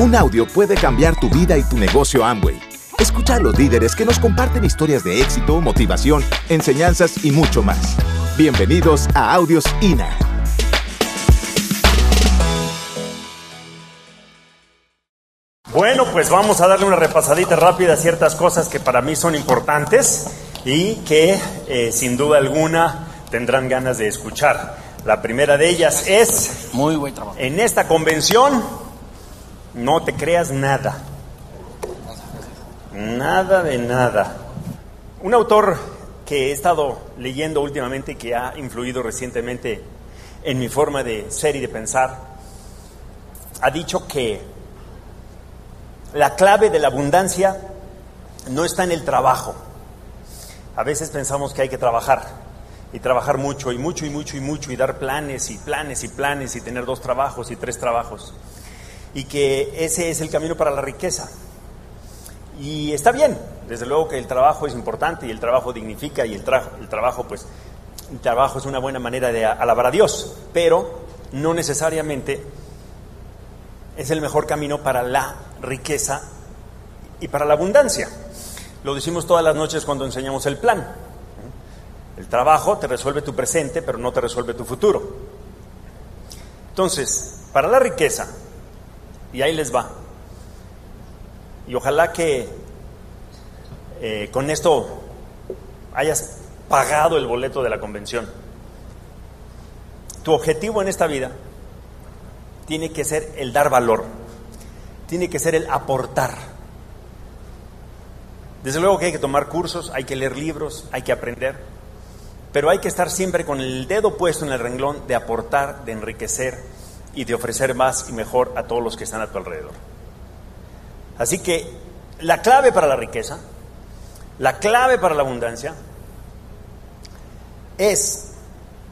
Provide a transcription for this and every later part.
Un audio puede cambiar tu vida y tu negocio Amway. Escucha a los líderes que nos comparten historias de éxito, motivación, enseñanzas y mucho más. Bienvenidos a Audios INA. Bueno, pues vamos a darle una repasadita rápida a ciertas cosas que para mí son importantes y que eh, sin duda alguna tendrán ganas de escuchar. La primera de ellas es, Muy buen trabajo. en esta convención, no te creas nada. Nada de nada. Un autor que he estado leyendo últimamente y que ha influido recientemente en mi forma de ser y de pensar, ha dicho que la clave de la abundancia no está en el trabajo. A veces pensamos que hay que trabajar y trabajar mucho y mucho y mucho y mucho y dar planes y planes y planes y tener dos trabajos y tres trabajos. Y que ese es el camino para la riqueza. Y está bien, desde luego que el trabajo es importante y el trabajo dignifica y el, el trabajo pues trabajo es una buena manera de alabar a Dios, pero no necesariamente es el mejor camino para la riqueza y para la abundancia. Lo decimos todas las noches cuando enseñamos el plan. El trabajo te resuelve tu presente, pero no te resuelve tu futuro. Entonces, para la riqueza, y ahí les va, y ojalá que eh, con esto hayas pagado el boleto de la convención. Tu objetivo en esta vida tiene que ser el dar valor, tiene que ser el aportar. Desde luego que hay que tomar cursos, hay que leer libros, hay que aprender, pero hay que estar siempre con el dedo puesto en el renglón de aportar, de enriquecer y de ofrecer más y mejor a todos los que están a tu alrededor. Así que la clave para la riqueza, la clave para la abundancia, es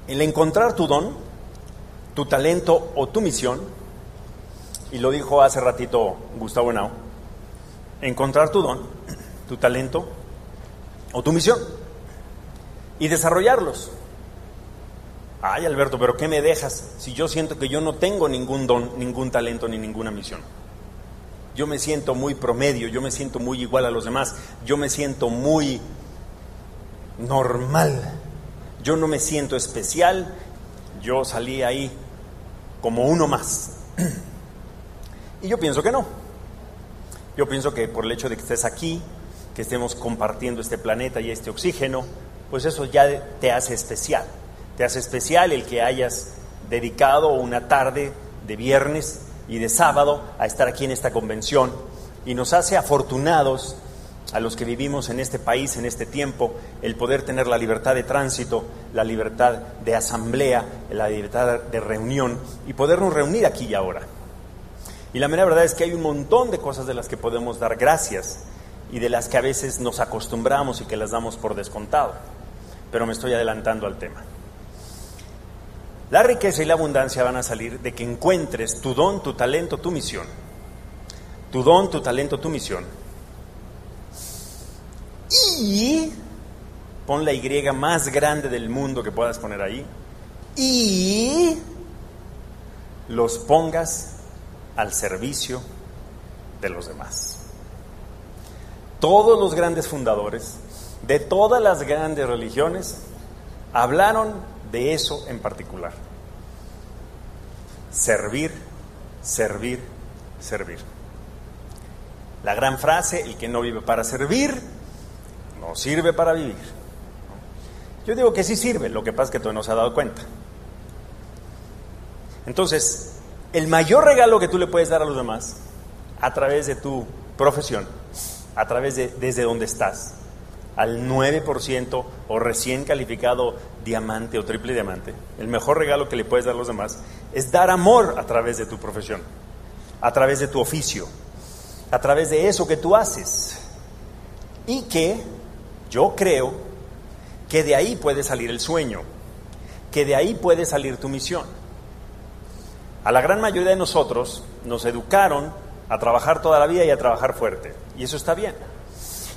el encontrar tu don, tu talento o tu misión, y lo dijo hace ratito Gustavo Henao, encontrar tu don, tu talento o tu misión y desarrollarlos. Ay, Alberto, pero ¿qué me dejas si yo siento que yo no tengo ningún don, ningún talento ni ninguna misión? Yo me siento muy promedio, yo me siento muy igual a los demás, yo me siento muy normal, yo no me siento especial, yo salí ahí como uno más. Y yo pienso que no. Yo pienso que por el hecho de que estés aquí, que estemos compartiendo este planeta y este oxígeno, pues eso ya te hace especial. Te hace especial el que hayas dedicado una tarde de viernes y de sábado a estar aquí en esta convención y nos hace afortunados a los que vivimos en este país, en este tiempo, el poder tener la libertad de tránsito, la libertad de asamblea, la libertad de reunión y podernos reunir aquí y ahora. Y la mera verdad es que hay un montón de cosas de las que podemos dar gracias y de las que a veces nos acostumbramos y que las damos por descontado. Pero me estoy adelantando al tema. La riqueza y la abundancia van a salir de que encuentres tu don, tu talento, tu misión. Tu don, tu talento, tu misión. Y pon la Y más grande del mundo que puedas poner ahí. Y los pongas al servicio de los demás. Todos los grandes fundadores de todas las grandes religiones hablaron de eso en particular. Servir, servir, servir. La gran frase, el que no vive para servir, no sirve para vivir. Yo digo que sí sirve, lo que pasa es que todavía no se ha dado cuenta. Entonces, el mayor regalo que tú le puedes dar a los demás, a través de tu profesión, a través de desde donde estás, al 9% o recién calificado diamante o triple diamante, el mejor regalo que le puedes dar a los demás es dar amor a través de tu profesión, a través de tu oficio, a través de eso que tú haces. Y que yo creo que de ahí puede salir el sueño, que de ahí puede salir tu misión. A la gran mayoría de nosotros nos educaron a trabajar toda la vida y a trabajar fuerte, y eso está bien.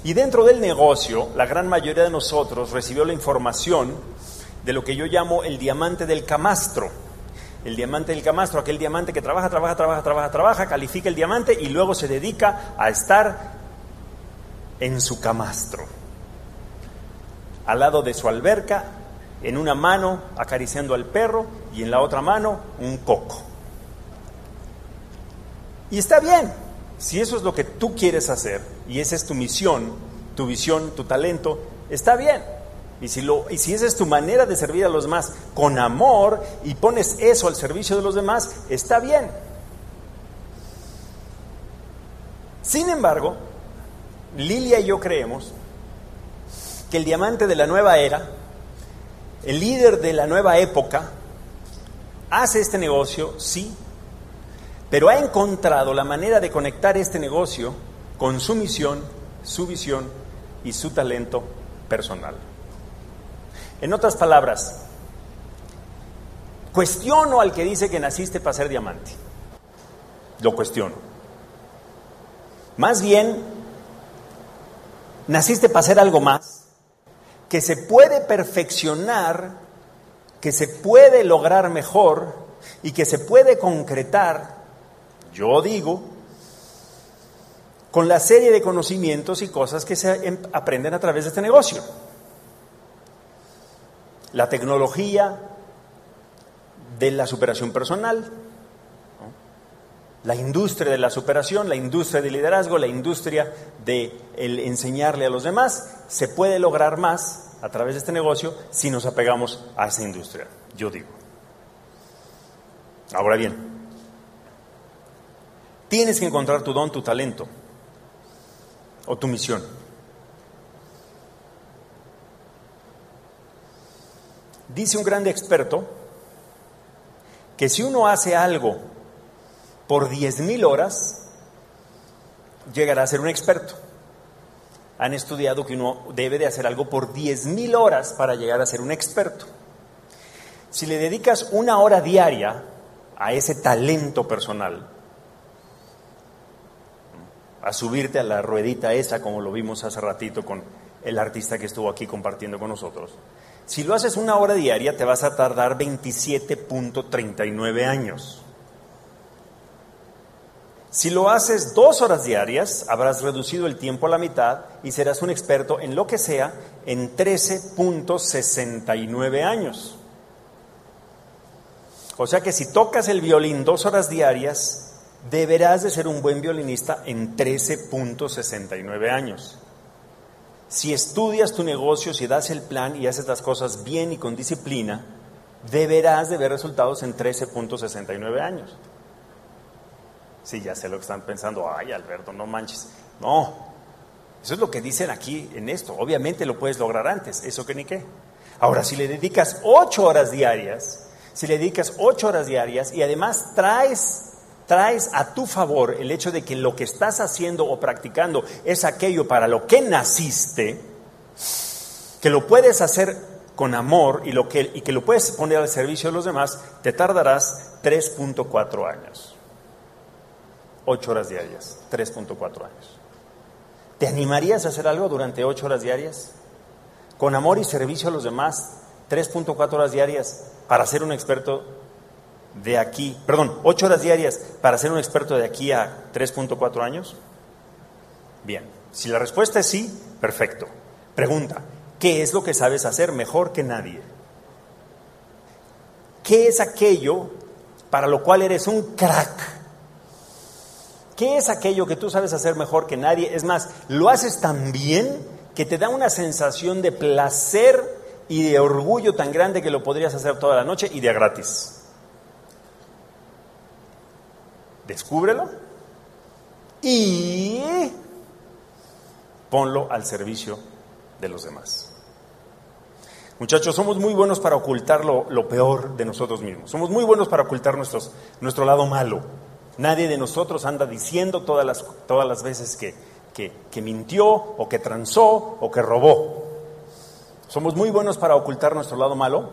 Y dentro del negocio, la gran mayoría de nosotros recibió la información de lo que yo llamo el diamante del camastro. el diamante del camastro, aquel diamante que trabaja, trabaja, trabaja, trabaja, trabaja, califica el diamante y luego se dedica a estar en su camastro, al lado de su alberca, en una mano acariciando al perro y en la otra mano un coco. Y está bien, si eso es lo que tú quieres hacer y esa es tu misión, tu visión, tu talento, está bien. Y si, lo, y si esa es tu manera de servir a los demás con amor y pones eso al servicio de los demás, está bien. Sin embargo, Lilia y yo creemos que el diamante de la nueva era, el líder de la nueva época, hace este negocio, sí, pero ha encontrado la manera de conectar este negocio con su misión, su visión y su talento personal. En otras palabras, cuestiono al que dice que naciste para ser diamante. Lo cuestiono. Más bien, naciste para ser algo más, que se puede perfeccionar, que se puede lograr mejor y que se puede concretar, yo digo, con la serie de conocimientos y cosas que se em, aprenden a través de este negocio. La tecnología de la superación personal, la industria de la superación, la industria del liderazgo, la industria de enseñarle a los demás, se puede lograr más a través de este negocio si nos apegamos a esa industria, yo digo. Ahora bien, tienes que encontrar tu don, tu talento o tu misión. Dice un grande experto que si uno hace algo por 10.000 horas, llegará a ser un experto. Han estudiado que uno debe de hacer algo por 10.000 horas para llegar a ser un experto. Si le dedicas una hora diaria a ese talento personal, a subirte a la ruedita esa, como lo vimos hace ratito con el artista que estuvo aquí compartiendo con nosotros, si lo haces una hora diaria, te vas a tardar 27.39 años. Si lo haces dos horas diarias, habrás reducido el tiempo a la mitad y serás un experto en lo que sea en 13.69 años. O sea que si tocas el violín dos horas diarias, deberás de ser un buen violinista en 13.69 años. Si estudias tu negocio, si das el plan y haces las cosas bien y con disciplina, deberás de ver resultados en 13.69 años. Sí, ya sé lo que están pensando. Ay, Alberto, no manches. No, eso es lo que dicen aquí en esto. Obviamente lo puedes lograr antes, eso que ni qué. Ahora, si le dedicas ocho horas diarias, si le dedicas ocho horas diarias y además traes traes a tu favor el hecho de que lo que estás haciendo o practicando es aquello para lo que naciste, que lo puedes hacer con amor y, lo que, y que lo puedes poner al servicio de los demás, te tardarás 3.4 años. 8 horas diarias, 3.4 años. ¿Te animarías a hacer algo durante 8 horas diarias? Con amor y servicio a los demás, 3.4 horas diarias para ser un experto de aquí, perdón, ocho horas diarias para ser un experto de aquí a 3.4 años? Bien, si la respuesta es sí, perfecto. Pregunta, ¿qué es lo que sabes hacer mejor que nadie? ¿Qué es aquello para lo cual eres un crack? ¿Qué es aquello que tú sabes hacer mejor que nadie? Es más, lo haces tan bien que te da una sensación de placer y de orgullo tan grande que lo podrías hacer toda la noche y de gratis. Descúbrelo y ponlo al servicio de los demás. Muchachos, somos muy buenos para ocultar lo, peor de nosotros mismos. Somos muy buenos para ocultar nuestro lado malo. Nadie de nosotros anda diciendo todas las, todas las veces que, que, que mintió o que transó o que robó. Somos muy buenos para ocultar nuestro lado malo,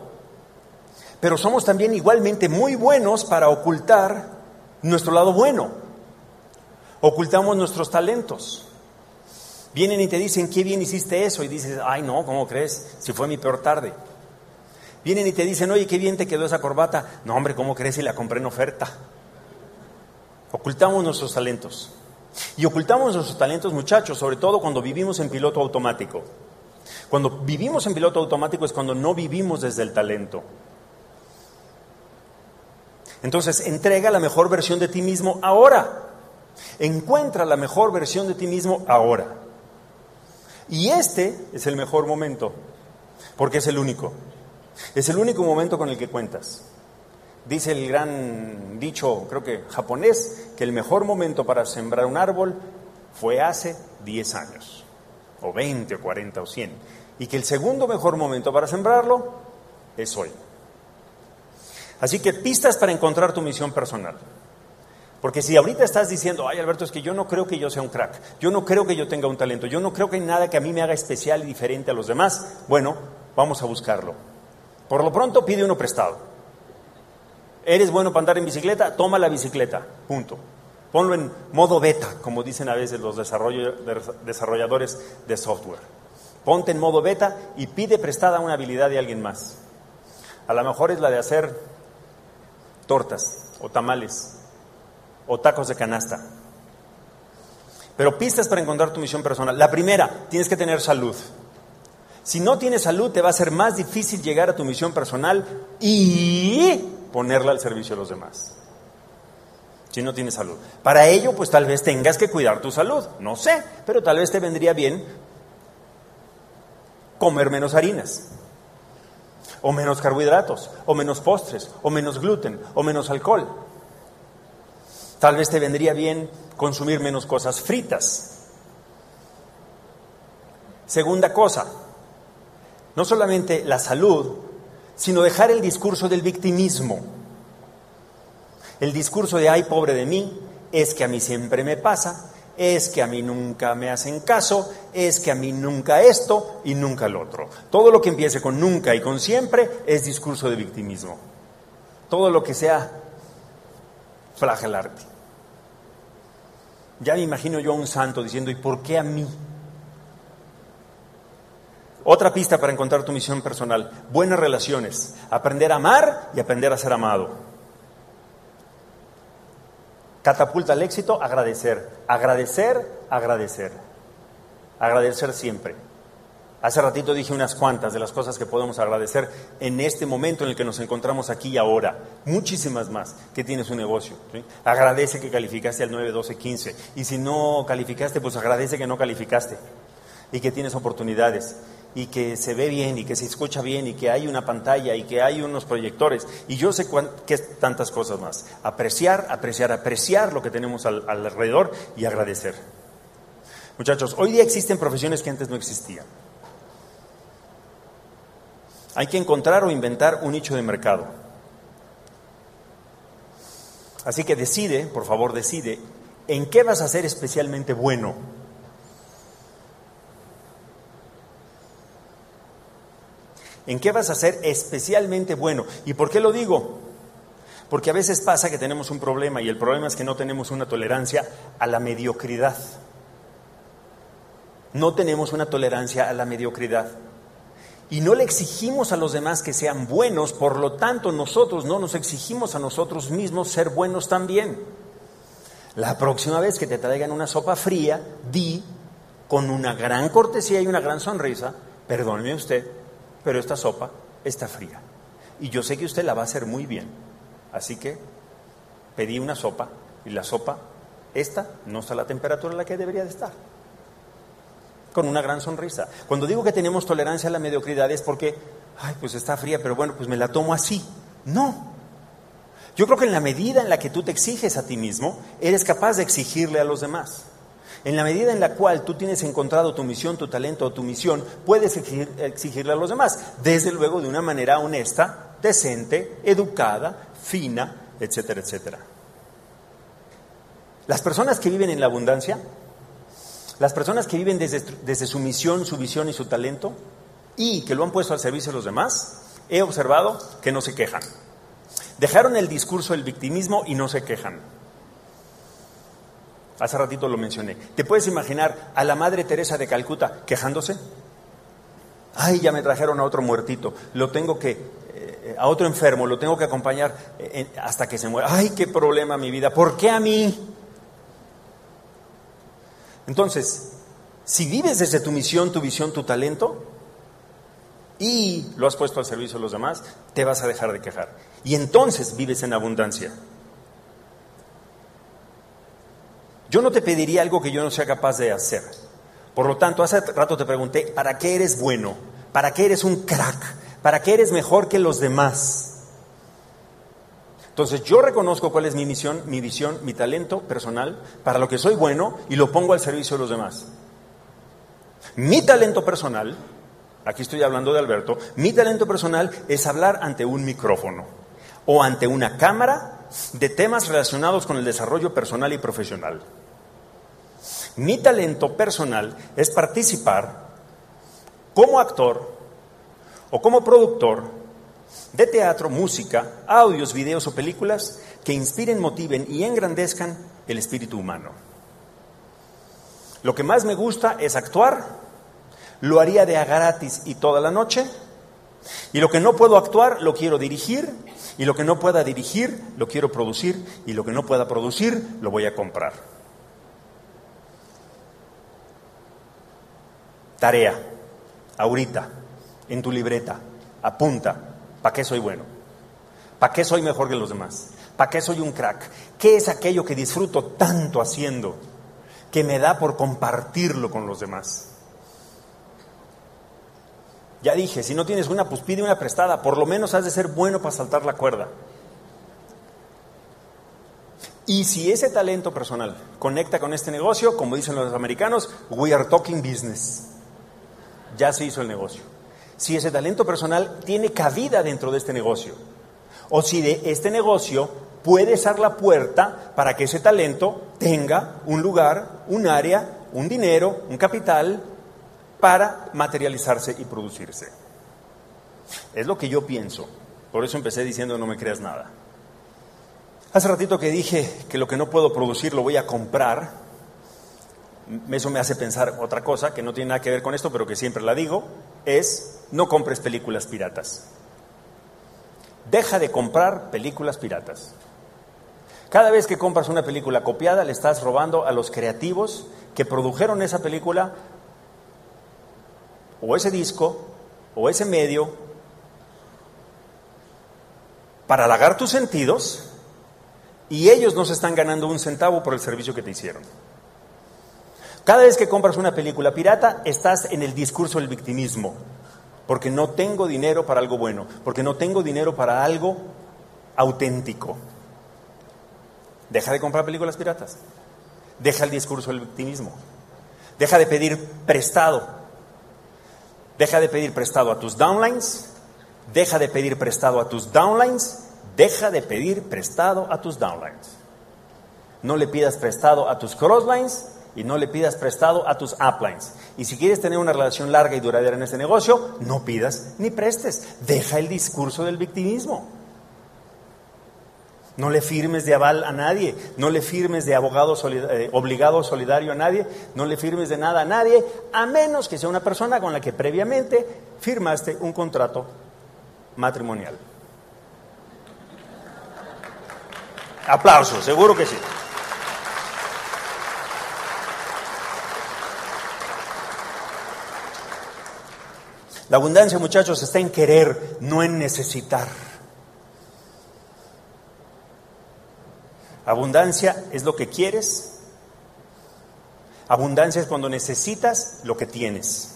pero somos también igualmente muy buenos para ocultar nuestro lado bueno. Ocultamos nuestros talentos. Vienen y te dicen, qué bien hiciste eso. Y dices, ay no, ¿cómo crees? Si fue mi peor tarde. Vienen y te dicen, oye, qué bien te quedó esa corbata. No, hombre, ¿cómo crees si la compré en oferta? Ocultamos nuestros talentos. Y ocultamos nuestros talentos, muchachos, sobre todo cuando vivimos en piloto automático. Cuando vivimos en piloto automático es cuando no vivimos desde el talento. Entonces, entrega la mejor versión de ti mismo ahora. Encuentra la mejor versión de ti mismo ahora. Y este es el mejor momento, porque es el único. Es el único momento con el que cuentas. Dice el gran dicho, creo que japonés, que el mejor momento para sembrar un árbol fue hace 10 años, o 20, o 40, o 100. Y que el segundo mejor momento para sembrarlo es hoy. Así que pistas para encontrar tu misión personal. Porque si ahorita estás diciendo, ay Alberto, es que yo no creo que yo sea un crack, yo no creo que yo tenga un talento, yo no creo que hay nada que a mí me haga especial y diferente a los demás, bueno, vamos a buscarlo. Por lo pronto pide uno prestado. ¿Eres bueno para andar en bicicleta? Toma la bicicleta, punto. Ponlo en modo beta, como dicen a veces los desarrolladores de software. Ponte en modo beta y pide prestada una habilidad de alguien más. A lo mejor es la de hacer tortas o tamales o tacos de canasta. Pero pistas para encontrar tu misión personal. La primera, tienes que tener salud. Si no tienes salud, te va a ser más difícil llegar a tu misión personal y ponerla al servicio de los demás. Si no tienes salud. Para ello, pues tal vez tengas que cuidar tu salud. No sé, pero tal vez te vendría bien comer menos harinas, o menos carbohidratos, o menos postres, o menos gluten, o menos alcohol. Tal vez te vendría bien consumir menos cosas fritas. Segunda cosa, no solamente la salud, sino dejar el discurso del victimismo. El discurso de, ay, pobre de mí, es que a mí siempre me pasa, es que a mí nunca me hacen caso, es que a mí nunca esto y nunca el otro. Todo lo que empiece con nunca y con siempre es discurso de victimismo. Todo lo que sea flagelarte. Ya me imagino yo a un santo diciendo, ¿y por qué a mí? Otra pista para encontrar tu misión personal, buenas relaciones, aprender a amar y aprender a ser amado. Catapulta al éxito, agradecer, agradecer, agradecer, agradecer siempre. Hace ratito dije unas cuantas de las cosas que podemos agradecer en este momento en el que nos encontramos aquí y ahora. Muchísimas más que tienes un negocio. Agradece que calificaste al 9, 12, 15. Y si no calificaste, pues agradece que no calificaste y que tienes oportunidades y que se ve bien y que se escucha bien y que hay una pantalla y que hay unos proyectores y yo sé que tantas cosas más. Apreciar, apreciar, apreciar lo que tenemos alrededor y agradecer. Muchachos, hoy día existen profesiones que antes no existían. Hay que encontrar o inventar un nicho de mercado. Así que decide, por favor, decide en qué vas a ser especialmente bueno. ¿En qué vas a ser especialmente bueno? ¿Y por qué lo digo? Porque a veces pasa que tenemos un problema y el problema es que no tenemos una tolerancia a la mediocridad. No tenemos una tolerancia a la mediocridad. Y no le exigimos a los demás que sean buenos, por lo tanto nosotros no nos exigimos a nosotros mismos ser buenos también. La próxima vez que te traigan una sopa fría, di con una gran cortesía y una gran sonrisa, perdóneme usted, pero esta sopa está fría. Y yo sé que usted la va a hacer muy bien. Así que pedí una sopa y la sopa, esta, no está a la temperatura en la que debería de estar. Con una gran sonrisa. Cuando digo que tenemos tolerancia a la mediocridad es porque, ay, pues está fría, pero bueno, pues me la tomo así. No. Yo creo que en la medida en la que tú te exiges a ti mismo, eres capaz de exigirle a los demás. En la medida en la cual tú tienes encontrado tu misión, tu talento o tu misión, puedes exigirle a los demás, desde luego de una manera honesta, decente, educada, fina, etcétera, etcétera. Las personas que viven en la abundancia, las personas que viven desde, desde su misión, su visión y su talento, y que lo han puesto al servicio de los demás, he observado que no se quejan. Dejaron el discurso del victimismo y no se quejan. Hace ratito lo mencioné. ¿Te puedes imaginar a la Madre Teresa de Calcuta quejándose? Ay, ya me trajeron a otro muertito. Lo tengo que, eh, a otro enfermo, lo tengo que acompañar eh, hasta que se muera. Ay, qué problema mi vida, ¿por qué a mí? Entonces, si vives desde tu misión, tu visión, tu talento, y lo has puesto al servicio de los demás, te vas a dejar de quejar. Y entonces vives en abundancia. Yo no te pediría algo que yo no sea capaz de hacer. Por lo tanto, hace rato te pregunté, ¿para qué eres bueno? ¿Para qué eres un crack? ¿Para qué eres mejor que los demás? Entonces yo reconozco cuál es mi misión, mi visión, mi talento personal, para lo que soy bueno y lo pongo al servicio de los demás. Mi talento personal, aquí estoy hablando de Alberto, mi talento personal es hablar ante un micrófono o ante una cámara de temas relacionados con el desarrollo personal y profesional. Mi talento personal es participar como actor o como productor de teatro, música, audios, videos o películas que inspiren, motiven y engrandezcan el espíritu humano. Lo que más me gusta es actuar, lo haría de a gratis y toda la noche, y lo que no puedo actuar lo quiero dirigir, y lo que no pueda dirigir lo quiero producir, y lo que no pueda producir lo voy a comprar. Tarea, ahorita, en tu libreta, apunta, ¿para qué soy bueno? ¿Para qué soy mejor que los demás? ¿Para qué soy un crack? ¿Qué es aquello que disfruto tanto haciendo que me da por compartirlo con los demás? Ya dije, si no tienes una, pues pide una prestada, por lo menos has de ser bueno para saltar la cuerda. Y si ese talento personal conecta con este negocio, como dicen los americanos, we are talking business. Ya se hizo el negocio si ese talento personal tiene cabida dentro de este negocio o si de este negocio puede ser la puerta para que ese talento tenga un lugar, un área, un dinero, un capital para materializarse y producirse. Es lo que yo pienso. Por eso empecé diciendo no me creas nada. Hace ratito que dije que lo que no puedo producir lo voy a comprar. Eso me hace pensar otra cosa que no tiene nada que ver con esto, pero que siempre la digo es no compres películas piratas. Deja de comprar películas piratas. Cada vez que compras una película copiada, le estás robando a los creativos que produjeron esa película o ese disco o ese medio para halagar tus sentidos y ellos no se están ganando un centavo por el servicio que te hicieron. Cada vez que compras una película pirata, estás en el discurso del victimismo, porque no tengo dinero para algo bueno, porque no tengo dinero para algo auténtico. Deja de comprar películas piratas. Deja el discurso del victimismo. Deja de pedir prestado. Deja de pedir prestado a tus downlines. Deja de pedir prestado a tus downlines. Deja de pedir prestado a tus downlines. No le pidas prestado a tus crosslines y no le pidas prestado a tus uplines. Y si quieres tener una relación larga y duradera en este negocio, no pidas ni prestes. Deja el discurso del victimismo. No le firmes de aval a nadie, no le firmes de abogado eh, obligado solidario a nadie, no le firmes de nada a nadie, a menos que sea una persona con la que previamente firmaste un contrato matrimonial. Aplausos, seguro que sí. La abundancia, muchachos, está en querer, no en necesitar. Abundancia es lo que quieres. Abundancia es cuando necesitas lo que tienes.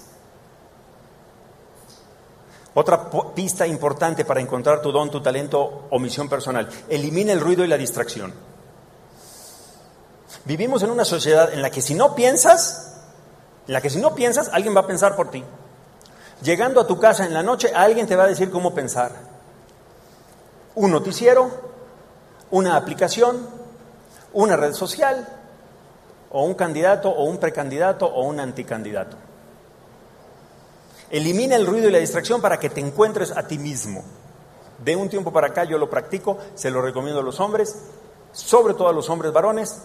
Otra pista importante para encontrar tu don, tu talento o misión personal. Elimina el ruido y la distracción. Vivimos en una sociedad en la que si no piensas, en la que si no piensas, alguien va a pensar por ti. Llegando a tu casa en la noche, alguien te va a decir cómo pensar. Un noticiero, una aplicación, una red social, o un candidato, o un precandidato, o un anticandidato. Elimina el ruido y la distracción para que te encuentres a ti mismo. De un tiempo para acá yo lo practico, se lo recomiendo a los hombres, sobre todo a los hombres varones,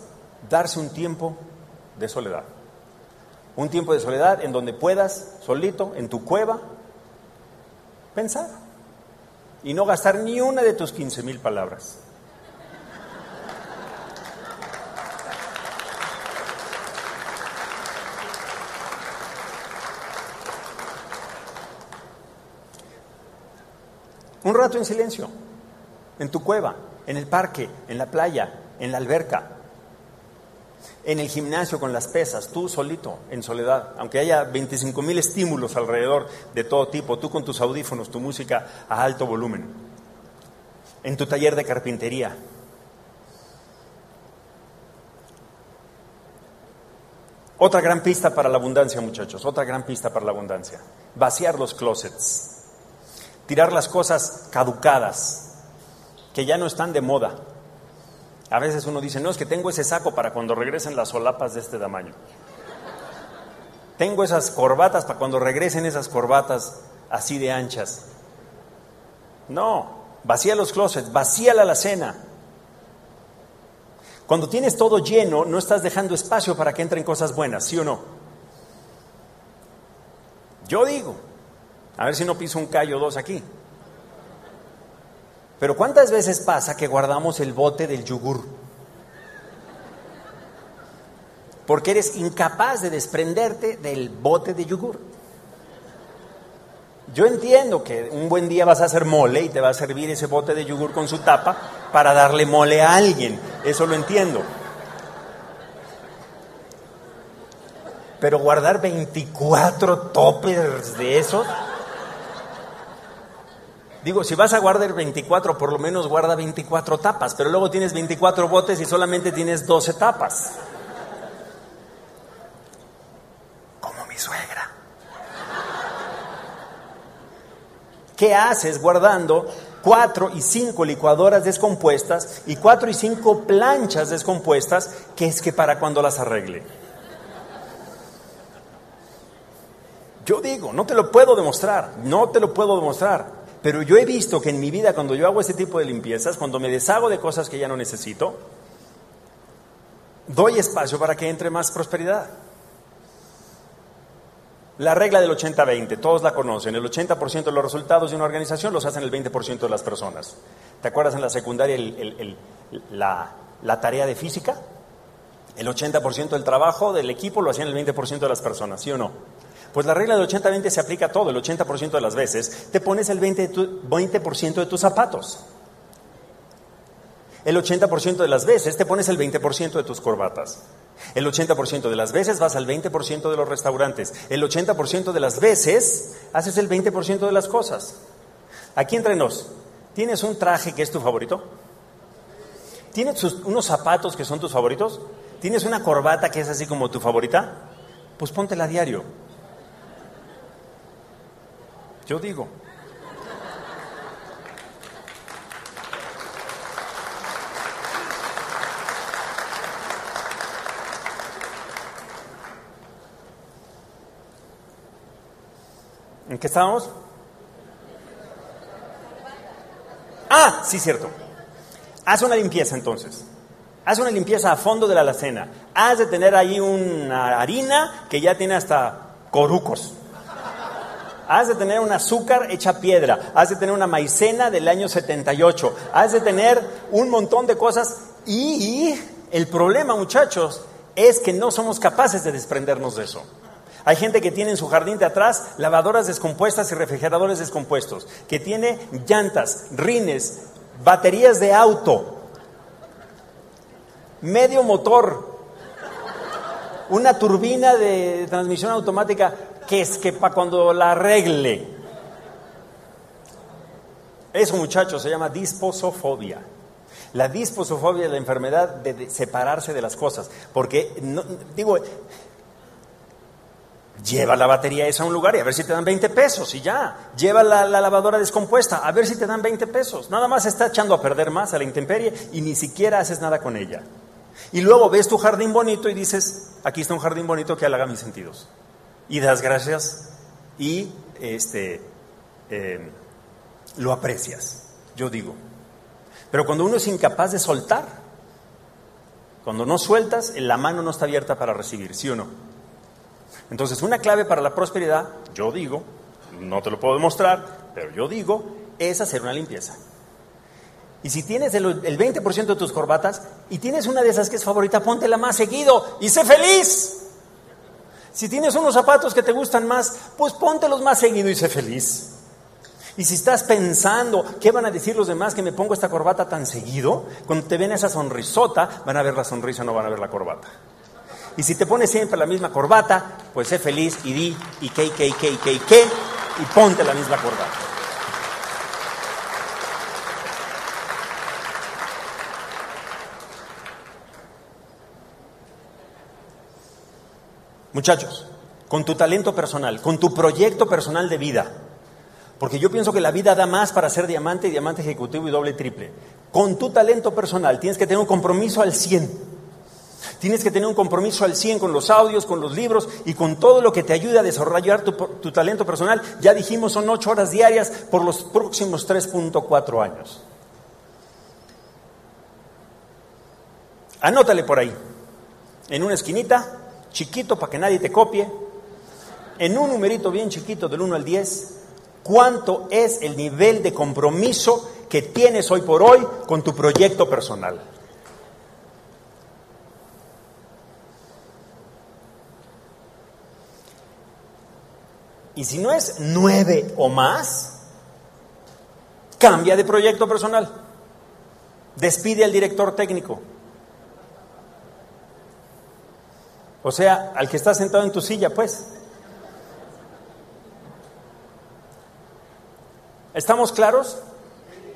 darse un tiempo de soledad. Un tiempo de soledad en donde puedas, solito, en tu cueva, pensar. y no gastar ni una de tus 15 mil palabras. Un rato en silencio, en tu cueva, en el parque, en la playa, en la alberca, en el gimnasio con las pesas, tú solito, en soledad, aunque haya 25 mil estímulos alrededor de todo tipo, tú con tus audífonos, tu música a alto volumen, en tu taller de carpintería. Otra gran pista para la abundancia, muchachos, otra gran pista para la abundancia. Vaciar los closets tirar las cosas caducadas, que ya no están de moda. A veces uno dice, no, es que tengo ese saco para cuando regresen las solapas de este tamaño. Tengo esas corbatas para cuando regresen esas corbatas así de anchas. No, vacía los closets, vacía la alacena. Cuando tienes todo lleno, no estás dejando espacio para que entren cosas buenas, ¿sí o no? Yo digo, a ver si no piso un callo dos aquí. Pero ¿cuántas veces pasa que guardamos el bote del yogur? Porque eres incapaz de desprenderte del bote de yogur. Yo entiendo que un buen día vas a hacer mole y te va a servir ese bote de yogur con su tapa para darle mole a alguien. Eso lo entiendo. Pero guardar 24 toppers de esos Digo, si vas a guardar 24, por lo menos guarda 24 tapas, pero luego tienes 24 botes y solamente tienes 12 tapas. Como mi suegra. ¿Qué haces guardando 4 y 5 licuadoras descompuestas y 4 y 5 planchas descompuestas que es que para cuando las arregle? Yo digo, no te lo puedo demostrar, no te lo puedo demostrar. Pero yo he visto que en mi vida cuando yo hago este tipo de limpiezas, cuando me deshago de cosas que ya no necesito, doy espacio para que entre más prosperidad. La regla del 80-20, todos la conocen. El 80% de los resultados de una organización los hacen el 20% de las personas. ¿Te acuerdas en la secundaria la, la tarea de física? El 80% del trabajo del equipo lo hacían el 20% de las personas, ¿sí o no? Pues la regla del 80-20 se aplica a todo, el 80% de las veces te pones el 20%, de tus zapatos. El 80% de las veces te pones el 20% de tus corbatas. El 80% de las veces vas al 20% de los restaurantes. El 80% de las veces haces el 20% de las cosas. Aquí entre nos, ¿tienes un traje que es tu favorito? ¿Tienes unos zapatos que son tus favoritos? ¿Tienes una corbata que es así como tu favorita? Pues póntela a diario. Yo digo. ¿En qué estábamos? Ah, sí, cierto. Haz una limpieza entonces. Haz una limpieza a fondo de la alacena. Haz de tener ahí una harina que ya tiene hasta corucos. Has de tener un azúcar hecha piedra, has de tener una maicena del año 78, has de tener un montón de cosas. Y, el problema, muchachos, es que no somos capaces de desprendernos de eso. Hay gente que tiene en su jardín de atrás lavadoras descompuestas y refrigeradores descompuestos, que tiene llantas, rines, baterías de auto, medio motor, una turbina de transmisión automática que es que para cuando la arregle. Eso, muchachos, se llama disposofobia. La disposofobia es la enfermedad de separarse de las cosas. Porque, digo, lleva la batería esa a un lugar y a ver si te dan 20 pesos y ya. Lleva la, la, lavadora descompuesta, a ver si te dan 20 pesos. Nada más está echando a perder más a la intemperie y ni siquiera haces nada con ella. Y luego ves tu jardín bonito y dices, aquí está un jardín bonito que halaga mis sentidos y das gracias y este, eh, lo aprecias, yo digo. Pero cuando uno es incapaz de soltar, cuando no sueltas, la mano no está abierta para recibir, ¿sí o no? Entonces, una clave para la prosperidad, yo digo, no te lo puedo demostrar, pero yo digo, es hacer una limpieza. Y si tienes el, 20% de tus corbatas y tienes una de esas que es favorita, póntela más seguido y sé feliz. Si tienes unos zapatos que te gustan más, pues póntelos más seguido y sé feliz. Y si estás pensando, ¿qué van a decir los demás que me pongo esta corbata tan seguido? Cuando te ven esa sonrisota, van a ver la sonrisa, no van a ver la corbata. Y si te pones siempre la misma corbata, pues sé feliz y di, y qué, y qué, y qué, y qué, y y ponte la misma corbata. Muchachos, con tu talento personal, con tu proyecto personal de vida, porque yo pienso que la vida da más para ser diamante, diamante ejecutivo y doble triple. Con tu talento personal tienes que tener un compromiso al 100. Tienes que tener un compromiso al 100 con los audios, con los libros y con todo lo que te ayude a desarrollar tu, talento personal. Ya dijimos, son 8 horas diarias por los próximos 3.4 años. Anótale por ahí, en una esquinita, chiquito para que nadie te copie, en un numerito bien chiquito del 1 al 10, cuánto es el nivel de compromiso que tienes hoy por hoy con tu proyecto personal. Y si no es nueve o más, cambia de proyecto personal. Despide al director técnico. O sea, al que está sentado en tu silla, pues. ¿Estamos claros?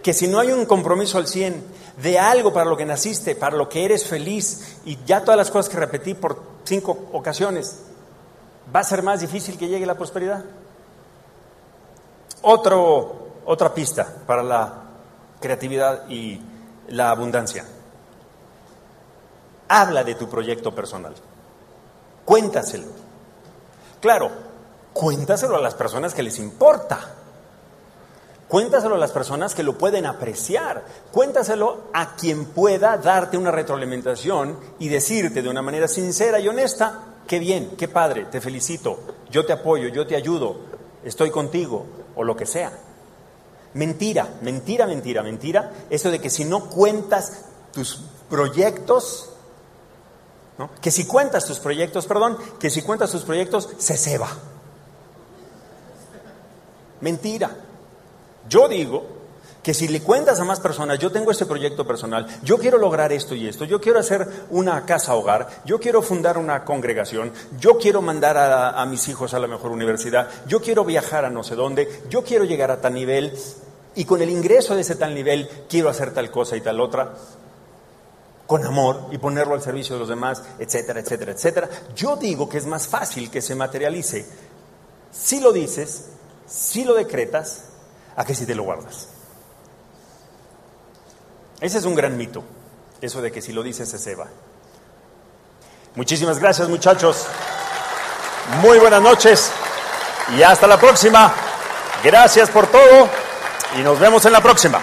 Que si no hay un compromiso al 100 de algo para lo que naciste, para lo que eres feliz, y ya todas las cosas que repetí por cinco ocasiones, va a ser más difícil que llegue la prosperidad. Otra pista para la creatividad y la abundancia. Habla de tu proyecto personal. Cuéntaselo. Claro, cuéntaselo a las personas que les importa. Cuéntaselo a las personas que lo pueden apreciar. Cuéntaselo a quien pueda darte una retroalimentación y decirte de una manera sincera y honesta, qué bien, qué padre, te felicito, yo te apoyo, yo te ayudo, estoy contigo o lo que sea. Mentira, mentira, mentira, mentira. Eso de que si no cuentas tus proyectos, que si cuentas tus proyectos, perdón, que si cuentas tus proyectos, se ceba. Mentira. Yo digo que si le cuentas a más personas, yo tengo este proyecto personal, yo quiero lograr esto y esto, yo quiero hacer una casa hogar, yo quiero fundar una congregación, yo quiero mandar a, mis hijos a la mejor universidad, yo quiero viajar a no sé dónde, yo quiero llegar a tal nivel y con el ingreso de ese tal nivel quiero hacer tal cosa y tal otra, con amor y ponerlo al servicio de los demás, etcétera, etcétera, etcétera. Yo digo que es más fácil que se materialice si lo dices, si lo decretas, a que si te lo guardas. Ese es un gran mito, eso de que si lo dices se ceba. Muchísimas gracias muchachos, muy buenas noches y hasta la próxima. Gracias por todo y nos vemos en la próxima.